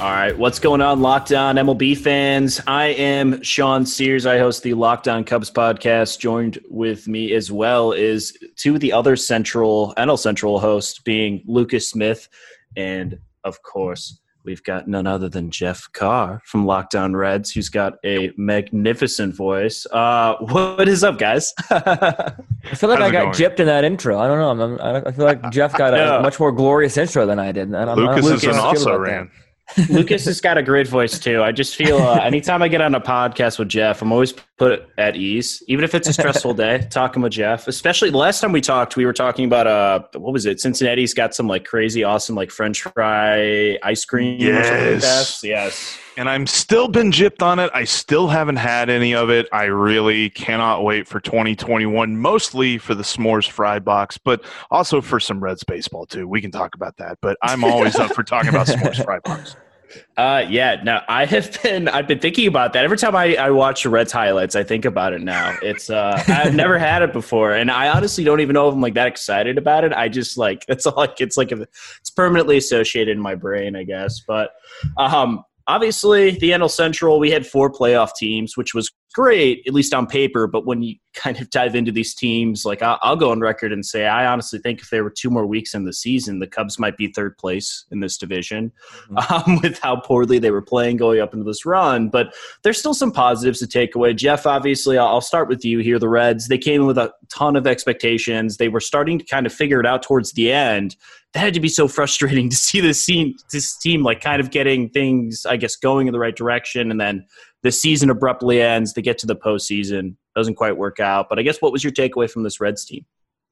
All right, what's going on, Locked On MLB fans? I am Sean Sears. I host the Locked On Cubs podcast. Joined with me as well is two of the other Central NL Central hosts, being Lucas Smith, and of course, we've got none other than Jeff Carr from Locked On Reds, who's got a magnificent voice. Uh, what is up, guys? I feel like How's I got going? gypped in that intro. I don't know. I'm, I'm, I feel like Jeff got a much more glorious intro than I did. I don't, Lucas I don't is an how you also about that. Lucas has got a great voice too. I just feel uh, anytime I get on a podcast with Jeff, I'm always put at ease, even if it's a stressful day. Talking with Jeff, especially the last time we talked, we were talking about uh, what was it? Cincinnati's got some like crazy, awesome like French fry ice cream. or like Yes. that. yes. And I'm still been gypped on it. I still haven't had any of it. I really cannot wait for 2021, mostly for the s'mores fry box, but also for some Reds baseball too. We can talk about that. But I'm always up for talking about s'mores fry box. Uh, yeah. No, I have been. I've been thinking about that every time I, I watch the Reds highlights. I think about it now. It's. Uh, I've never had it before, and I honestly don't even know if I'm like that excited about it. I just like it's all like it's like a, it's permanently associated in my brain, I guess. But um, obviously, the NL Central, we had four playoff teams, which was great, at least on paper. But when you kind of dive into these teams, like I'll, I'll go on record and say, I honestly think if there were two more weeks in the season, the Cubs might be third place in this division um, with how poorly they were playing going up into this run. But there's still some positives to take away. Jeff, obviously, I'll I'll start with you here. The Reds, they came in with a ton of expectations. They were starting to kind of figure it out towards the end. That had to be so frustrating to see this team, this team like kind of getting things, I guess, going in the right direction, and then the season abruptly ends. They get to the postseason, doesn't quite work out. But I guess what was your takeaway from this Reds team?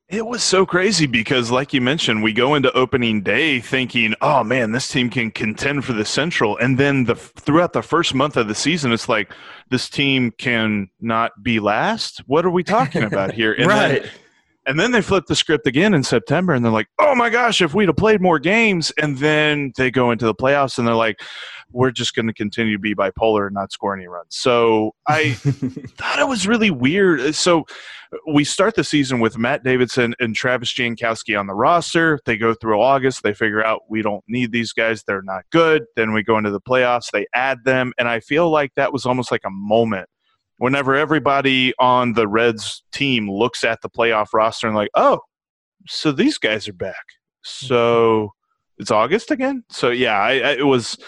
It was so crazy because, like you mentioned, we go into opening day thinking, "Oh man, this team can contend for the Central," and then the throughout the first month of the season, it's like this team can not be last. What are we talking about here? And then- and then they flip the script again in September, and they're like, "Oh my gosh, if we'd have played more games!" And then they go into the playoffs, and they're like, "We're just going to continue to be bipolar and not score any runs." So I thought it was really weird. Uh, so we start the season with Matt Davidson and Travis Jankowski on the roster. They go through August. They figure out we don't need these guys. They're not good. Then we go into the playoffs. They add them. And I feel like that was almost like a moment whenever everybody on the Reds team looks at the playoff roster and like, oh, so these guys are back. So it's August again. So yeah, I, I, it was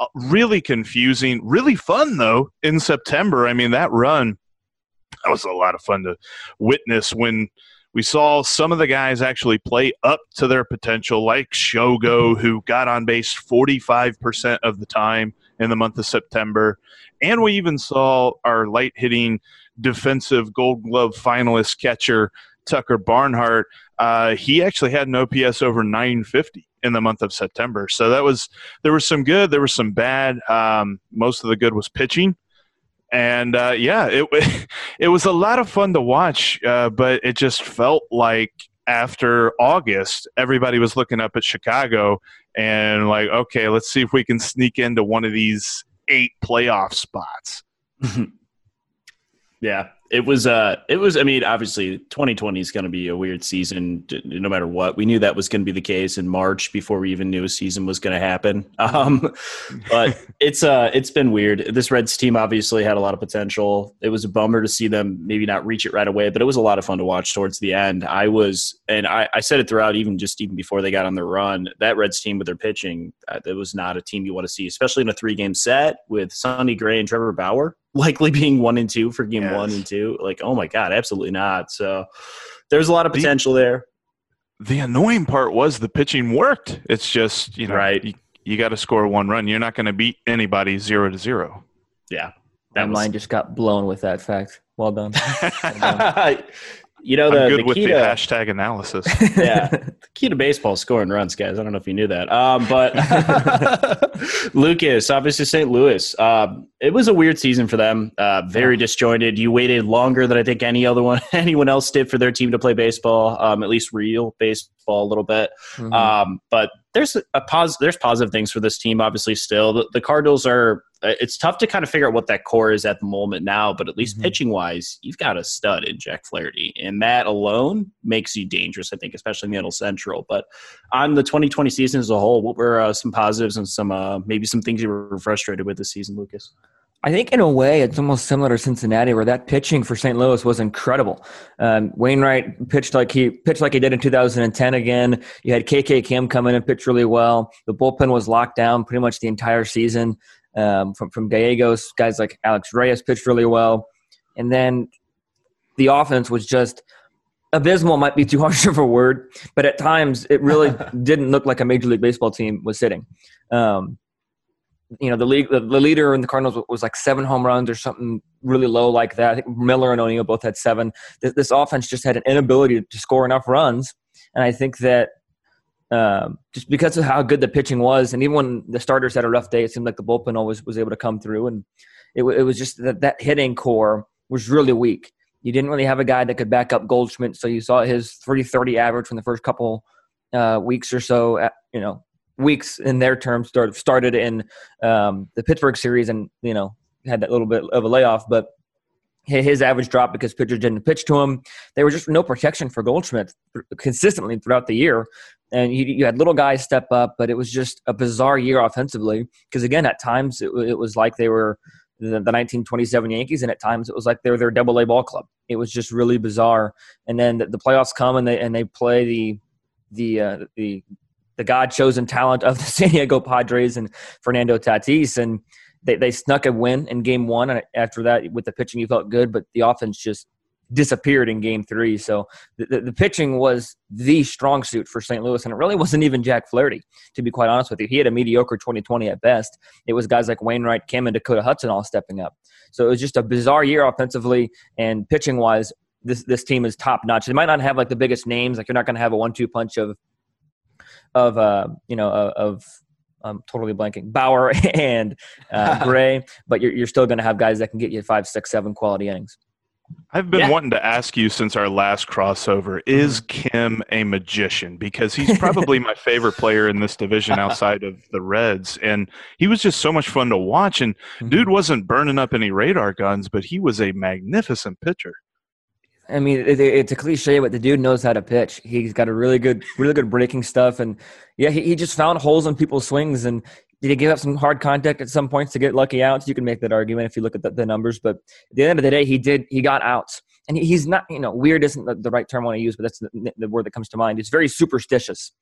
uh, really confusing. Really fun though in September. I mean that run that was a lot of fun to witness when we saw some of the guys actually play up to their potential, like Shogo, who got on base 45% of the time in the month of September. And we even saw our light hitting defensive gold glove finalist catcher, Tucker Barnhart. Uh, he actually had an OPS over 950 in the month of September. So that was, there was some good, there was some bad. Um, most of the good was pitching. And uh, yeah, it it was a lot of fun to watch, uh, but it just felt like after August, everybody was looking up at Chicago and like, okay, let's see if we can sneak into one of these eight playoff spots. Yeah, it was. Uh, it was. I mean, obviously, 2020 is going to be a weird season, no matter what. We knew that was going to be the case in March before we even knew a season was going to happen. Um, but it's uh, it's been weird. This Reds team obviously had a lot of potential. It was a bummer to see them maybe not reach it right away, but it was a lot of fun to watch towards the end. I was, and I, I said it throughout, even just even before they got on the run. That Reds team with their pitching, uh, it was not a team you want to see, especially in a three game set with Sonny Gray and Trevor Bauer likely being one and two for game Yes. one and two. Like, oh my God, absolutely not. So there's a lot of potential there. The annoying part was the pitching worked. It's just you know, Right. You, you got to score one run. You're not going to beat anybody zero to zero. Yeah. My That was, mind just got blown with that fact. Well done. You know, I'm the, good the with key the to, hashtag analysis. yeah, the key to baseball is scoring runs, guys. I don't know if you knew that. Um, but Lucas, obviously St. Louis. Um, it was a weird season for them. Uh, very disjointed. You waited longer than I think any other one, anyone else did for their team to play baseball. Um, at least real baseball a little bit. Mhm. Um, but there's a pos- There's positive things for this team. Obviously, still the, the Cardinals are. uh, It's tough to kind of figure out what that core is at the moment now. But at least Mhm. pitching wise, you've got a stud in Jack Flaherty, and that alone makes you dangerous. I think, especially in the NL Central. But on the 2020 season as a whole, what were uh, some positives and some uh, maybe some things you were frustrated with this season, Lucas? I think in a way it's almost similar to Cincinnati, where that pitching for St. Louis was incredible. Um, Wainwright pitched like he pitched like he did in 2010 again. You had KK Kim come in and pitch really well. The bullpen was locked down pretty much the entire season. Um, from from Gallegos, guys like Alex Reyes pitched really well, and then the offense was just abysmal. Might be too harsh of a word, but at times it really didn't look like a Major League Baseball team was sitting. Um, you know the league the, leader in the Cardinals was, like seven home runs or something really low like that. I think Miller and O'Neill both had seven. This, this offense just had an inability to score enough runs, and I think that um, just because of how good the pitching was, and even when the starters had a rough day, it seemed like the bullpen always was able to come through, and it, it was just that that hitting core was really weak. You didn't really have a guy that could back up Goldschmidt, so you saw his 330 average from the first couple uh, weeks or so. At, you know, weeks in their started started in um, the Pittsburgh series, and you know had that little bit of a layoff, but his average dropped because pitchers didn't pitch to him. There was just no protection for Goldschmidt consistently throughout the year, and you, you had little guys step up, but it was just a bizarre year offensively. Because again, at times it, it was like they were the, the 1927 Yankees, and at times it was like they were their Double A ball club. It was just really bizarre. And then the, the playoffs come, and they and they play the the uh, the the God chosen talent of the San Diego Padres and Fernando Tatis, and they, they snuck a win in Game One. And after that, with the pitching, you felt good, but the offense just disappeared in Game Three. So the, the, the pitching was the strong suit for St. Louis, and it really wasn't even Jack Flaherty, to be quite honest with you. He had a mediocre 2020 at best. It was guys like Wainwright, Kim, and Dakota Hudson all stepping up. So it was just a bizarre year offensively and pitching wise. This this team is top notch. They might not have like the biggest names, like you're not going to have a one-two punch of of uh, you know of, of I'm totally blanking Bauer and uh, Gray, but you're you're still going to have guys that can get you five, six, seven quality innings. I've been Yeah. wanting to ask you since our last crossover is Kim a magician? Because he's probably my favorite player in this division outside of the Reds. And he was just so much fun to watch. And dude wasn't burning up any radar guns, but he was a magnificent pitcher. I mean, it, it- it's a cliche, but the dude knows how to pitch. He's got a really good, really good breaking stuff, and yeah, he, he just found holes in people's swings. And did he give up some hard contact at some points to get lucky outs? You can make that argument if you look at the, the numbers, but at the end of the day, he did. He got outs, and he, he's not. You know, weird isn't the, the right term I want to use, but that's the, the word that comes to mind. He's very superstitious.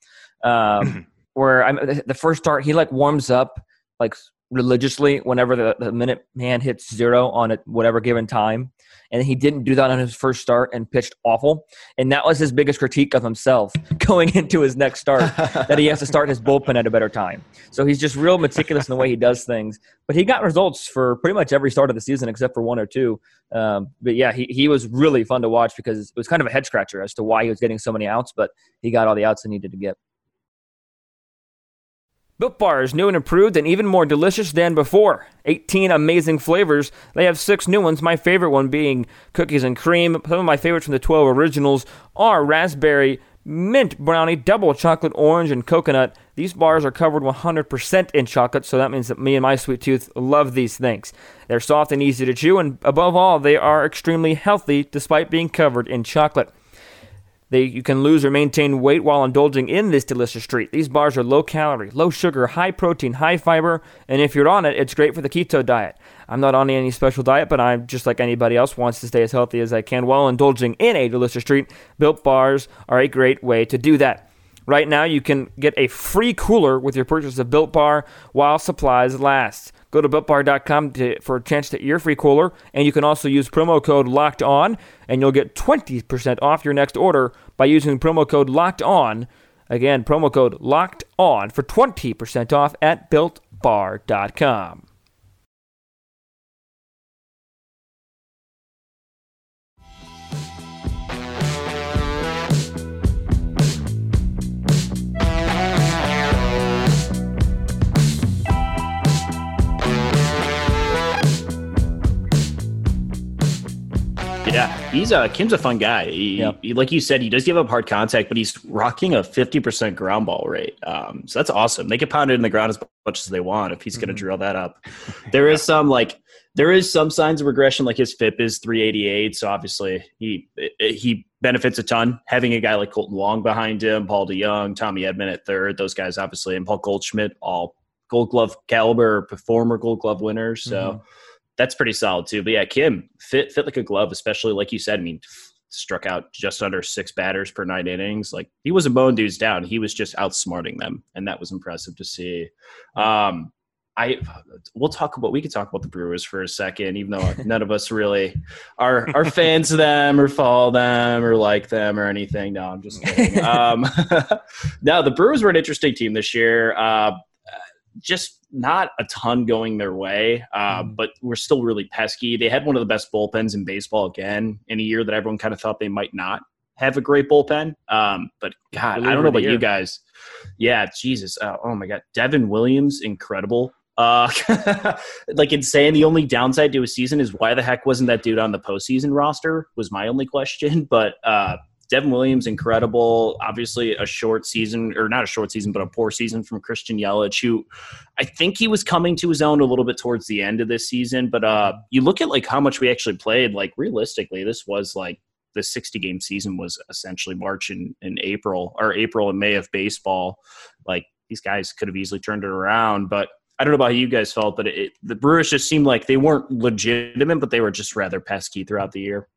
Um, where I'm the first start, he like warms up like religiously whenever the, the minute man hits zero on at whatever given time and he didn't do that on his first start and pitched awful. And that was his biggest critique of himself going into his next start that he has to start his bullpen at a better time. So he's just real meticulous in the way he does things. But he got results for pretty much every start of the season except for one or two. Um, but yeah, he, he was really fun to watch because it was kind of a head scratcher as to why he was getting so many outs, but he got all the outs he needed to get. Built Bar is new and improved and even more delicious than before. 18 amazing flavors. They have six new ones, my favorite one being cookies and cream. Some of my favorites from the 12 originals are raspberry, mint brownie, double chocolate, orange, and coconut. These bars are covered 100% in chocolate, so that means that me and my sweet tooth love these things. They're soft and easy to chew, and above all, they are extremely healthy despite being covered in chocolate. They, you can lose or maintain weight while indulging in this delicious treat. These bars are low calorie, low sugar, high protein, high fiber, and if you're on it, it's great for the keto diet. I'm not on any special diet, but I'm just like anybody else wants to stay as healthy as I can while indulging in a delicious treat. Built bars are a great way to do that. Right now, you can get a free cooler with your purchase of Built Bar while supplies last. Go to builtbar.com to, for a chance to your free cooler, and you can also use promo code Locked On, and you'll get 20% off your next order by using promo code Locked On. Again, promo code Locked On for 20% off at builtbar.com. Yeah, he's a Kim's a fun guy. He, Yeah. he- like you said, he does give up hard contact, but he's rocking a fifty percent ground ball rate. Um, so that's awesome. They can pound it in the ground as much as they want if he's going to mm-hmm. drill that up. There is some like there is some signs of regression. Like his FIP is three eighty eight, so obviously he he benefits a ton having a guy like Kolten Wong behind him, Paul DeJong, Tommy Edman at third. Those guys obviously, and Paul Goldschmidt, all Gold Glove caliber, former Gold Glove winners. So mm-hmm. That's pretty solid too. But yeah, Kim fit fit like a glove, especially like you said. I mean, struck out just under six batters per nine innings. Like he wasn't mowing dudes down. He was just outsmarting them, and that was impressive to see. Um, I we'll talk about we could talk about the Brewers for a second, even though none of us really are are fans of them or follow them or like them or anything. No, I'm just kidding. um, no, the Brewers were an interesting team this year. Uh, just not a ton going their way, uh, but we're still really pesky. They had one of the best bullpens in baseball again in a year that everyone kind of thought they might not have a great bullpen. Um, but God, I don't know about year. you guys. Yeah, Jesus. Uh, oh my God, Devin Williams, incredible. Uh, like insane. The only downside to his season is why the heck wasn't that dude on the postseason roster? Was my only question. But uh, Devin Williams, incredible. Obviously, a short season, or not a short season, but a poor season from Christian Yelich, who I think he was coming to his own a little bit towards the end of this season. But uh, you look at like how much we actually played. Like realistically, this was like the 60 game season was essentially March and, and April or April and May of baseball. Like these guys could have easily turned it around, but I don't know about how you guys felt, but it, the Brewers just seemed like they weren't legitimate, but they were just rather pesky throughout the year.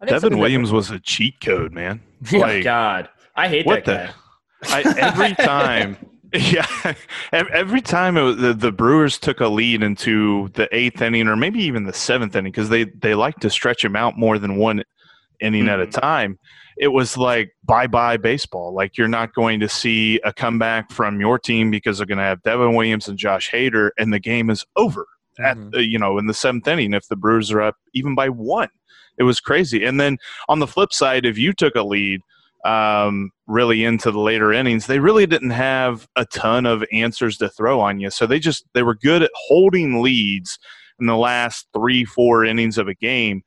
I think Devin something that- Williams was a cheat code, man. Yeah. Like, God, I hate what that the? guy. I, every time, yeah, every time it was, the, the Brewers took a lead into the eighth inning or maybe even the seventh inning because they they like to stretch him out more than one inning at a Mhm. time. It was like bye bye baseball. Like you're not going to see a comeback from your team because they're going to have Devin Williams and Josh Hader, and the game is over at Mhm. uh, you know in the seventh inning if the Brewers are up even by one. It was crazy. And then on the flip side, if you took a lead um, really into the later innings, they really didn't have a ton of answers to throw on you. So they just they were good at holding leads in the last three four innings of a game.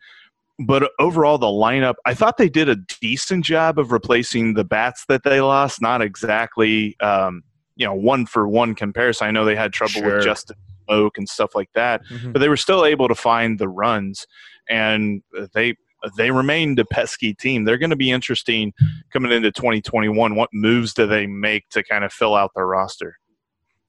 But overall, the lineup, I thought they did a decent job of replacing the bats that they lost. Not exactly, um, you know, one for one comparison. I know they had trouble Sure. with Justin Smoak and stuff like that Mhm. but they were still able to find the runs and they they remained a pesky team they're going to be interesting coming into 2021 what moves do they make to kind of fill out their roster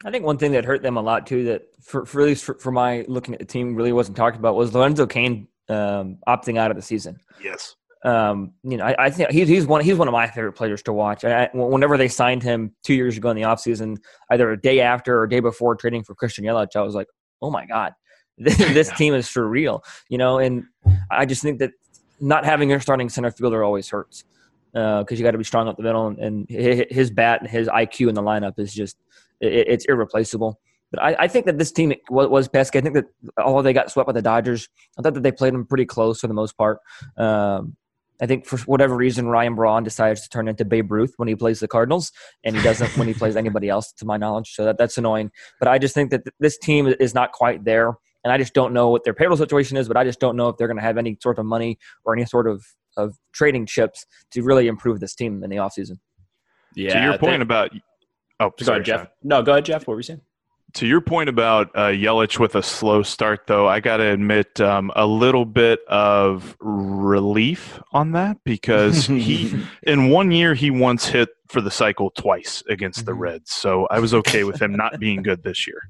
I think one thing that hurt them a lot too, that for, for at least for, for my looking at the team, really wasn't talked about was Lorenzo Cain um, opting out of the season. yes Um, you know, I, I think he's he's one he's one of my favorite players to watch. I, I- whenever they signed him two years ago in the offseason, either a day after or a day before trading for Christian Yelich, I was like, oh my god, this, this team is for real. You know, and I just think that not having your starting center fielder always hurts because you got to be strong up the middle, and, and his bat and his IQ in the lineup is just it, it's irreplaceable. But I, I think that this team was, was pesky. I think that although they got swept by the Dodgers, I thought that they played them pretty close for the most part. Um, I think for whatever reason, Ryan Braun decides to turn into Babe Ruth when he plays the Cardinals, and he doesn't when he plays anybody else, to my knowledge. So that, that's annoying. But I just think that th- this team is not quite there, and I just don't know what their payroll situation is. But I just don't know if they're going to have any sort of money or any sort of, of trading chips to really improve this team in the offseason. Yeah. to your point they- about oh go sorry Jeff. Sean. No, go ahead, Jeff. What were you saying? to your point about uh, Yelich with a slow start, though, I got to admit um, a little bit of relief on that because he, in one year, he once hit for the cycle twice against the Mhm. Reds. So I was okay with him not being good this year.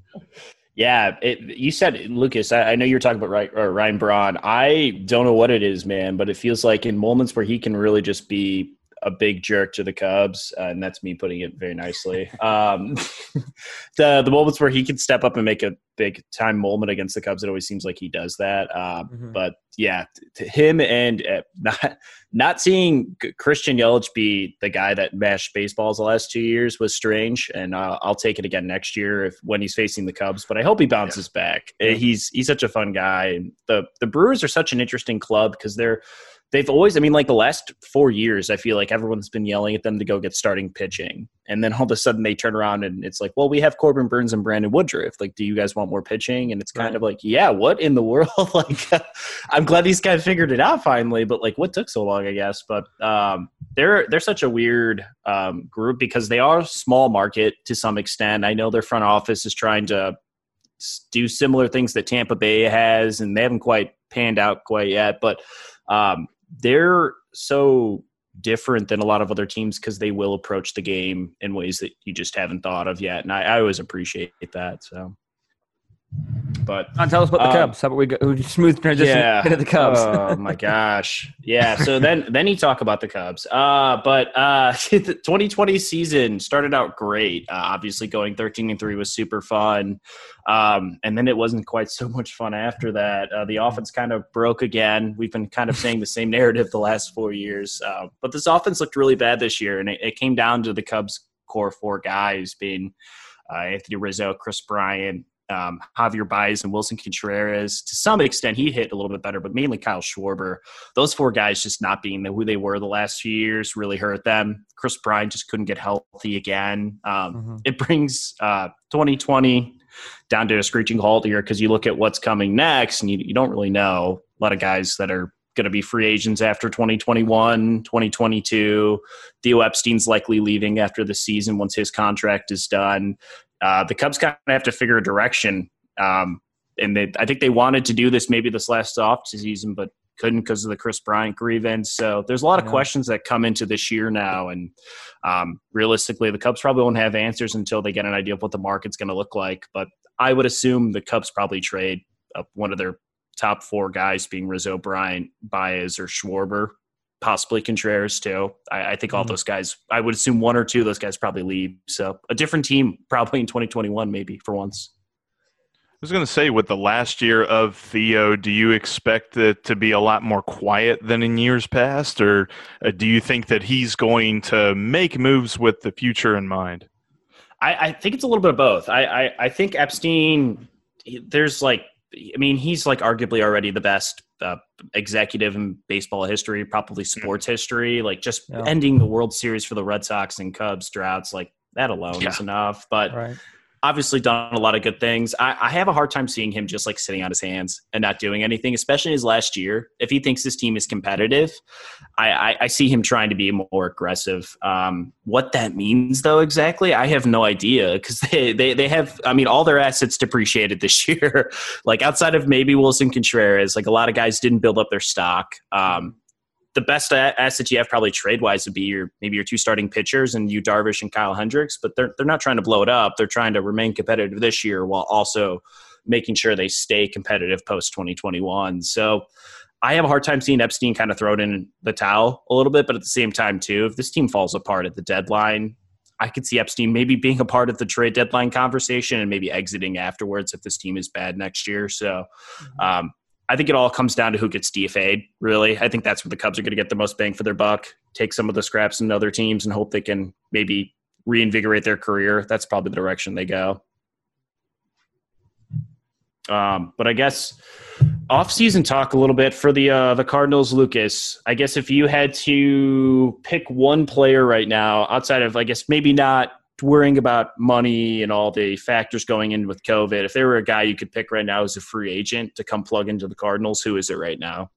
Yeah, it, you said Lucas. I, I know you're talking about Ryan, Ryan Braun. I don't know what it is, man, but it feels like in moments where he can really just be a big jerk to the Cubs, uh, and that's me putting it very nicely. Um, the the moments where he can step up and make a big time moment against the Cubs, it always seems like he does that. Uh, Mhm. But yeah, to him and uh, not not seeing Christian Yelich be the guy that mashed baseballs the last two years was strange, and uh, I'll take it again next year if when he's facing the Cubs. But I hope he bounces back. Uh, He's he's such a fun guy, the the Brewers are such an interesting club because they're they've always, I mean, like the last four years, I feel like everyone's been yelling at them to go get starting pitching. And then all of a sudden they turn around and it's like, well, we have Corbin Burnes and Brandon Woodruff. Like, do you guys want more pitching? And it's kind right. of like, yeah, what in the world? like, I'm glad these guys figured it out finally, but like, what took so long, I guess. But um, they're, they're such a weird um, group because they are small market to some extent. I know their front office is trying to do similar things that Tampa Bay has, and they haven't quite panned out quite yet. But um, they're so different than a lot of other teams because they will approach the game in ways that you just haven't thought of yet, and I, I always appreciate that. So. But John, tell us about the um, Cubs. How about we go smooth transition yeah. into the Cubs? oh my gosh, yeah. So then, then you talk about the Cubs. Uh, but uh, the 2020 season started out great. Uh, obviously, going 13 and three was super fun, um, and then it wasn't quite so much fun after that. Uh, the offense kind of broke again. We've been kind of saying the same narrative the last four years, uh, but this offense looked really bad this year, and it, it came down to the Cubs core four guys being. Uh, Anthony Rizzo, Kris Bryant, um, Javier Baez and Willson Contreras. To some extent, he hit a little bit better, but mainly Kyle Schwarber. Those four guys just not being who they were the last few years really hurt them. Kris Bryant just couldn't get healthy again. Um, mm-hmm. It brings uh, 2020 down to a screeching halt here because you look at what's coming next and you, you don't really know. A lot of guys that are going to be free agents after 2021, 2022. Theo Epstein's likely leaving after the season once his contract is done uh, the Cubs kind of have to figure a direction. Um, and they, I think they wanted to do this maybe this last off season, but couldn't because of the Kris Bryant grievance. So there's a lot of yeah. questions that come into this year now, and um, realistically, the Cubs probably won't have answers until they get an idea of what the market's going to look like. But I would assume the Cubs probably trade one of their top four guys, being Rizzo, Bryant, Baez, or Schwarber possibly Contreras too. I, I think all mm-hmm. those guys. I would assume one or two of those guys probably leave. So a different team probably in 2021 maybe for once. I was going to say, with the last year of Theo, do you expect it to be a lot more quiet than in years past, or uh, do you think that he's going to make moves with the future in mind? I, I think it's a little bit of both. I, I, I think Epstein, there's like I mean, he's like arguably already the best uh, executive in baseball history, probably mm-hmm. sports history. Like just yeah. ending the World Series for the Red Sox and Cubs droughts, like that alone yeah. is enough. But right obviously done a lot of good things. I, I, have a hard time seeing him just like sitting on his hands and not doing anything, especially his last year. If he thinks his team is competitive, I, I, I see him trying to be more aggressive. Um, what that means, though, exactly, I have no idea because they, they, they have, I mean, all their assets depreciated this year. like outside of maybe Willson Contreras, like a lot of guys didn't build up their stock. Um, the best asset you have probably trade wise would be your maybe your two starting pitchers and Yu Darvish and Kyle Hendricks, but they're they're not trying to blow it up. They're trying to remain competitive this year while also making sure they stay competitive post 2021. So I have a hard time seeing Epstein kind of throw it in the towel a little bit, but at the same time too, if this team falls apart at the deadline, I could see Epstein maybe being a part of the trade deadline conversation and maybe exiting afterwards if this team is bad next year. So mm-hmm. um, I think it all comes down to who gets DFA'd, really. I think that's where the Cubs are going to get the most bang for their buck, take some of the scraps in other teams and hope they can maybe reinvigorate their career. That's probably the direction they go. Um, but I guess off-season talk a little bit for the uh, the Cardinals, Lucas. I guess if you had to pick one player right now, outside of I guess maybe not worrying about money and all the factors going in with COVID, if there were a guy you could pick right now as a free agent to come plug into the Cardinals, who is it right now?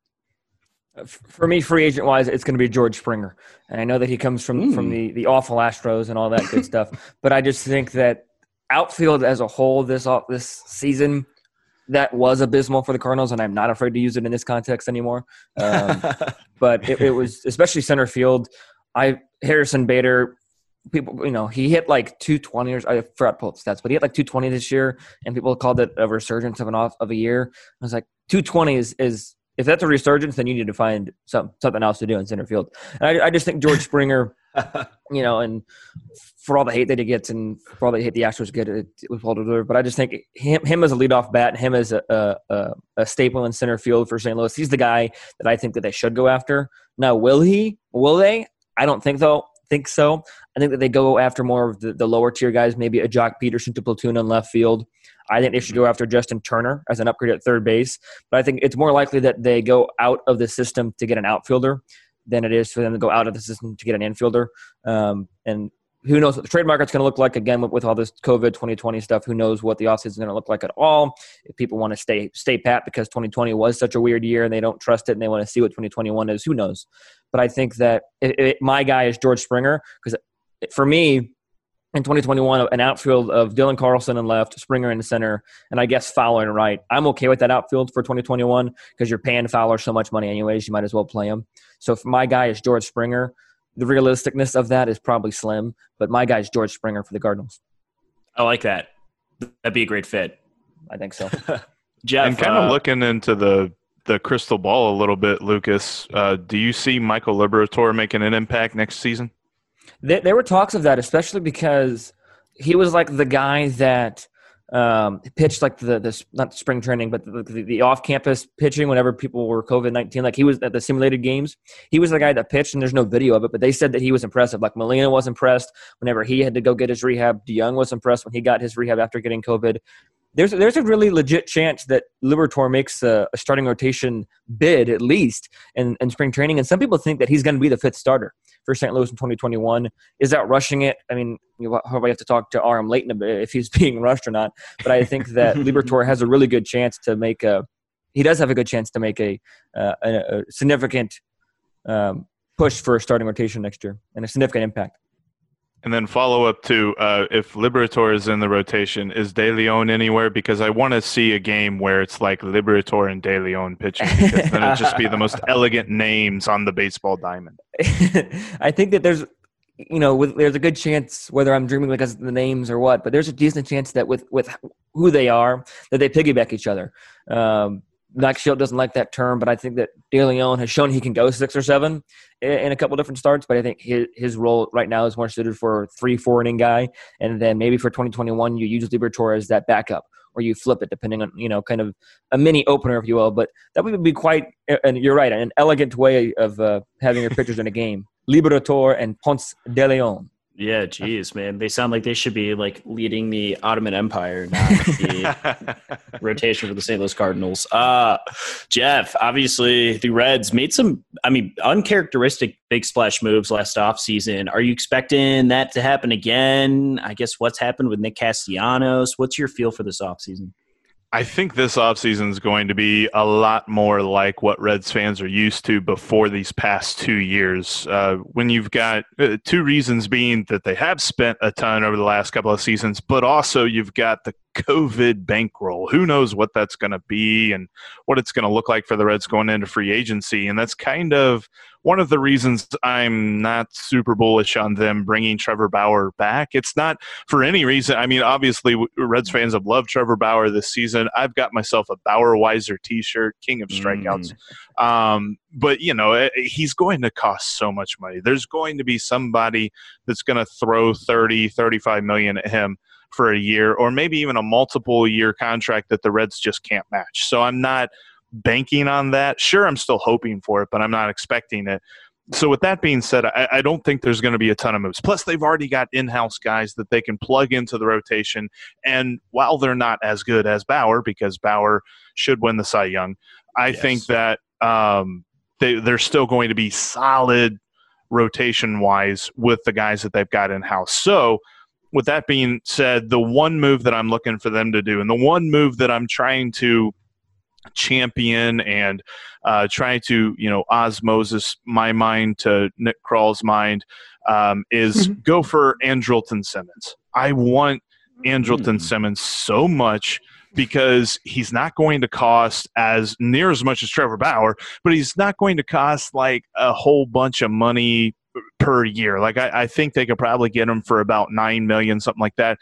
Uh, for me, free agent wise, it's going to be George Springer, and I know that he comes from mm. from the the awful Astros and all that good stuff. But I just think that outfield as a whole this this season that was abysmal for the Cardinals, and I'm not afraid to use it in this context anymore. Um, but it, it was especially center field. I Harrison Bader people, you know, he hit like 220 or I forgot both stats, but he hit like 220 this year, and people called it a resurgence of an off of a year. I was like, 220 is is if that's a resurgence, then you need to find some something else to do in center field. And I, I just think George Springer, you know, and for all the hate that he gets and for all the hate the Astros get, it, it was well deserved. But I just think him him as a leadoff bat, him as a, a, a staple in center field for St. Louis, he's the guy that I think that they should go after. Now, will he? Will they? I don't think so think so. I think that they go after more of the, the lower tier guys, maybe a Joc Pederson to platoon in left field. I think they should go after Justin Turner as an upgrade at third base. But I think it's more likely that they go out of the system to get an outfielder than it is for them to go out of the system to get an infielder. Um, and who knows what the trade market's going to look like again with, with all this COVID 2020 stuff. Who knows what the offseason is going to look like at all? If people want to stay stay pat because 2020 was such a weird year and they don't trust it and they want to see what 2021 is, who knows? But I think that it, it, my guy is George Springer because for me, in 2021, an outfield of Dylan Carlson in left, Springer in the center, and I guess Fowler in right. I'm okay with that outfield for 2021 because you're paying Fowler so much money anyways. You might as well play him. So if my guy is George Springer, the realisticness of that is probably slim, but my guy is George Springer for the Cardinals. I like that. That'd be a great fit. I think so. Jeff, and kind of uh, looking into the the crystal ball a little bit, Lucas. Uh, do you see Michael Liberatore making an impact next season? There, there were talks of that, especially because he was like the guy that um, pitched like the this not spring training, but the, the, the off campus pitching whenever people were COVID nineteen. Like he was at the simulated games. He was the guy that pitched, and there's no video of it, but they said that he was impressive. Like Molina was impressed whenever he had to go get his rehab. DeJong was impressed when he got his rehab after getting COVID. There's there's a really legit chance that Liberatore makes a, a starting rotation bid at least in, in spring training, and some people think that he's going to be the fifth starter for St. Louis in 2021. Is that rushing it? I mean, you probably have to talk to RM Layton if he's being rushed or not. But I think that Liberatore has a really good chance to make a. He does have a good chance to make a, uh, a, a significant um, push for a starting rotation next year and a significant impact. And then follow up to uh, if Liberatore is in the rotation, is De Leon anywhere? Because I want to see a game where it's like Liberatore and De Leon pitching, because then it'd just be the most elegant names on the baseball diamond. I think that there's, you know, with, there's a good chance whether I'm dreaming because of the names or what, but there's a decent chance that with with who they are, that they piggyback each other. Um, Max Shield doesn't like that term, but I think that De Leon has shown he can go six or seven in a couple different starts. But I think his, his role right now is more suited for three, four inning guy. And then maybe for 2021, you use Liberatore as that backup or you flip it depending on, you know, kind of a mini opener, if you will. But that would be quite, and you're right, an elegant way of uh, having your pitchers in a game. Liberatore and Ponce de Leon. Yeah, geez, man. They sound like they should be like leading the Ottoman Empire, not the rotation for the St. Louis Cardinals. Uh Jeff, obviously the Reds made some I mean, uncharacteristic big splash moves last offseason. Are you expecting that to happen again? I guess what's happened with Nick Castellanos? What's your feel for this offseason? I think this offseason is going to be a lot more like what Reds fans are used to before these past two years. Uh, when you've got uh, two reasons being that they have spent a ton over the last couple of seasons, but also you've got the COVID bankroll. Who knows what that's going to be and what it's going to look like for the Reds going into free agency. And that's kind of one of the reasons I'm not super bullish on them bringing Trevor Bauer back. It's not for any reason. I mean, obviously, Reds fans have loved Trevor Bauer this season. I've got myself a Bauer Weiser t shirt, king of strikeouts. Mm. Um, but, you know, eh, he's going to cost so much money. There's going to be somebody that's going to throw 30, 35 million at him for a year or maybe even a multiple year contract that the Reds just can't match. So I'm not banking on that. Sure, I'm still hoping for it, but I'm not expecting it. So with that being said, I, I don't think there's going to be a ton of moves. Plus, they've already got in-house guys that they can plug into the rotation. And while they're not as good as Bauer, because Bauer should win the Cy Young, I yes. think that um, they, they're still going to be solid rotation wise with the guys that they've got in house. So with that being said, the one move that I'm looking for them to do, and the one move that I'm trying to champion and uh, try to, you know, osmosis my mind to Nick Krall's mind, um, is mm-hmm. go for Andrelton Simmons. I want Andrelton mm-hmm. Simmons so much because he's not going to cost as near as much as Trevor Bauer, but he's not going to cost like a whole bunch of money per year. Like I, I think they could probably get him for about nine million, something like that.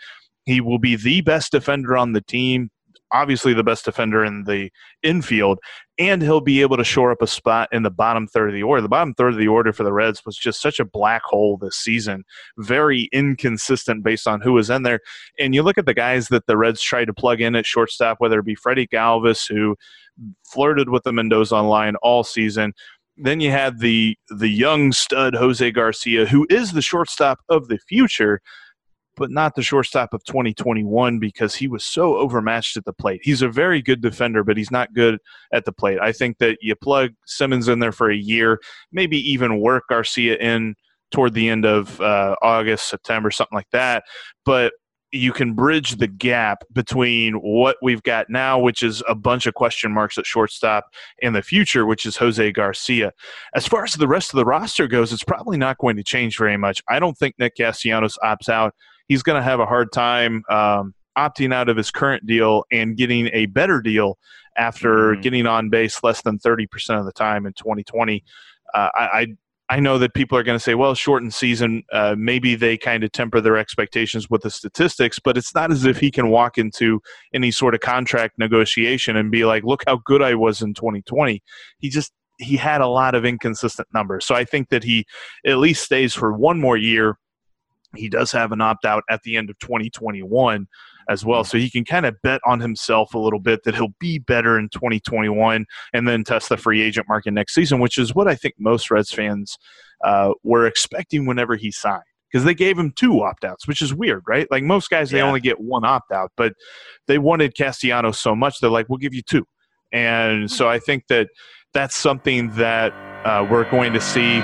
He will be the best defender on the team, obviously the best defender in the infield, and he'll be able to shore up a spot in the bottom third of the order. The bottom third of the order for the Reds was just such a black hole this season, very inconsistent based on who was in there. And you look at the guys that the Reds tried to plug in at shortstop, whether it be Freddie Galvis, who flirted with the Mendoza line all season, then you had the the young stud Jose Garcia, who is the shortstop of the future, but not the shortstop of 2021 because he was so overmatched at the plate. He's a very good defender, but he's not good at the plate. I think that you plug Simmons in there for a year, maybe even work Garcia in toward the end of uh, August, September, something like that. But you can bridge the gap between what we've got now, which is a bunch of question marks at shortstop, and the future, which is Jose Garcia. As far as the rest of the roster goes, it's probably not going to change very much. I don't think Nick Castellanos opts out. He's going to have a hard time um, opting out of his current deal and getting a better deal after mm-hmm. getting on base less than 30% of the time in 2020. Uh, I, I I know that people are going to say, well, shortened season, uh, maybe they kind of temper their expectations with the statistics, but it's not as if he can walk into any sort of contract negotiation and be like, look how good I was in 2020. He just, he had a lot of inconsistent numbers. So I think that he at least stays for one more year. He does have an opt out at the end of 2021 as well. So he can kind of bet on himself a little bit that he'll be better in 2021 and then test the free agent market next season, which is what I think most Reds fans uh, were expecting whenever he signed. Because they gave him two opt outs, which is weird, right? Like most guys, they yeah. only get one opt out, but they wanted Castellanos so much, they're like, we'll give you two. And so I think that that's something that uh, we're going to see.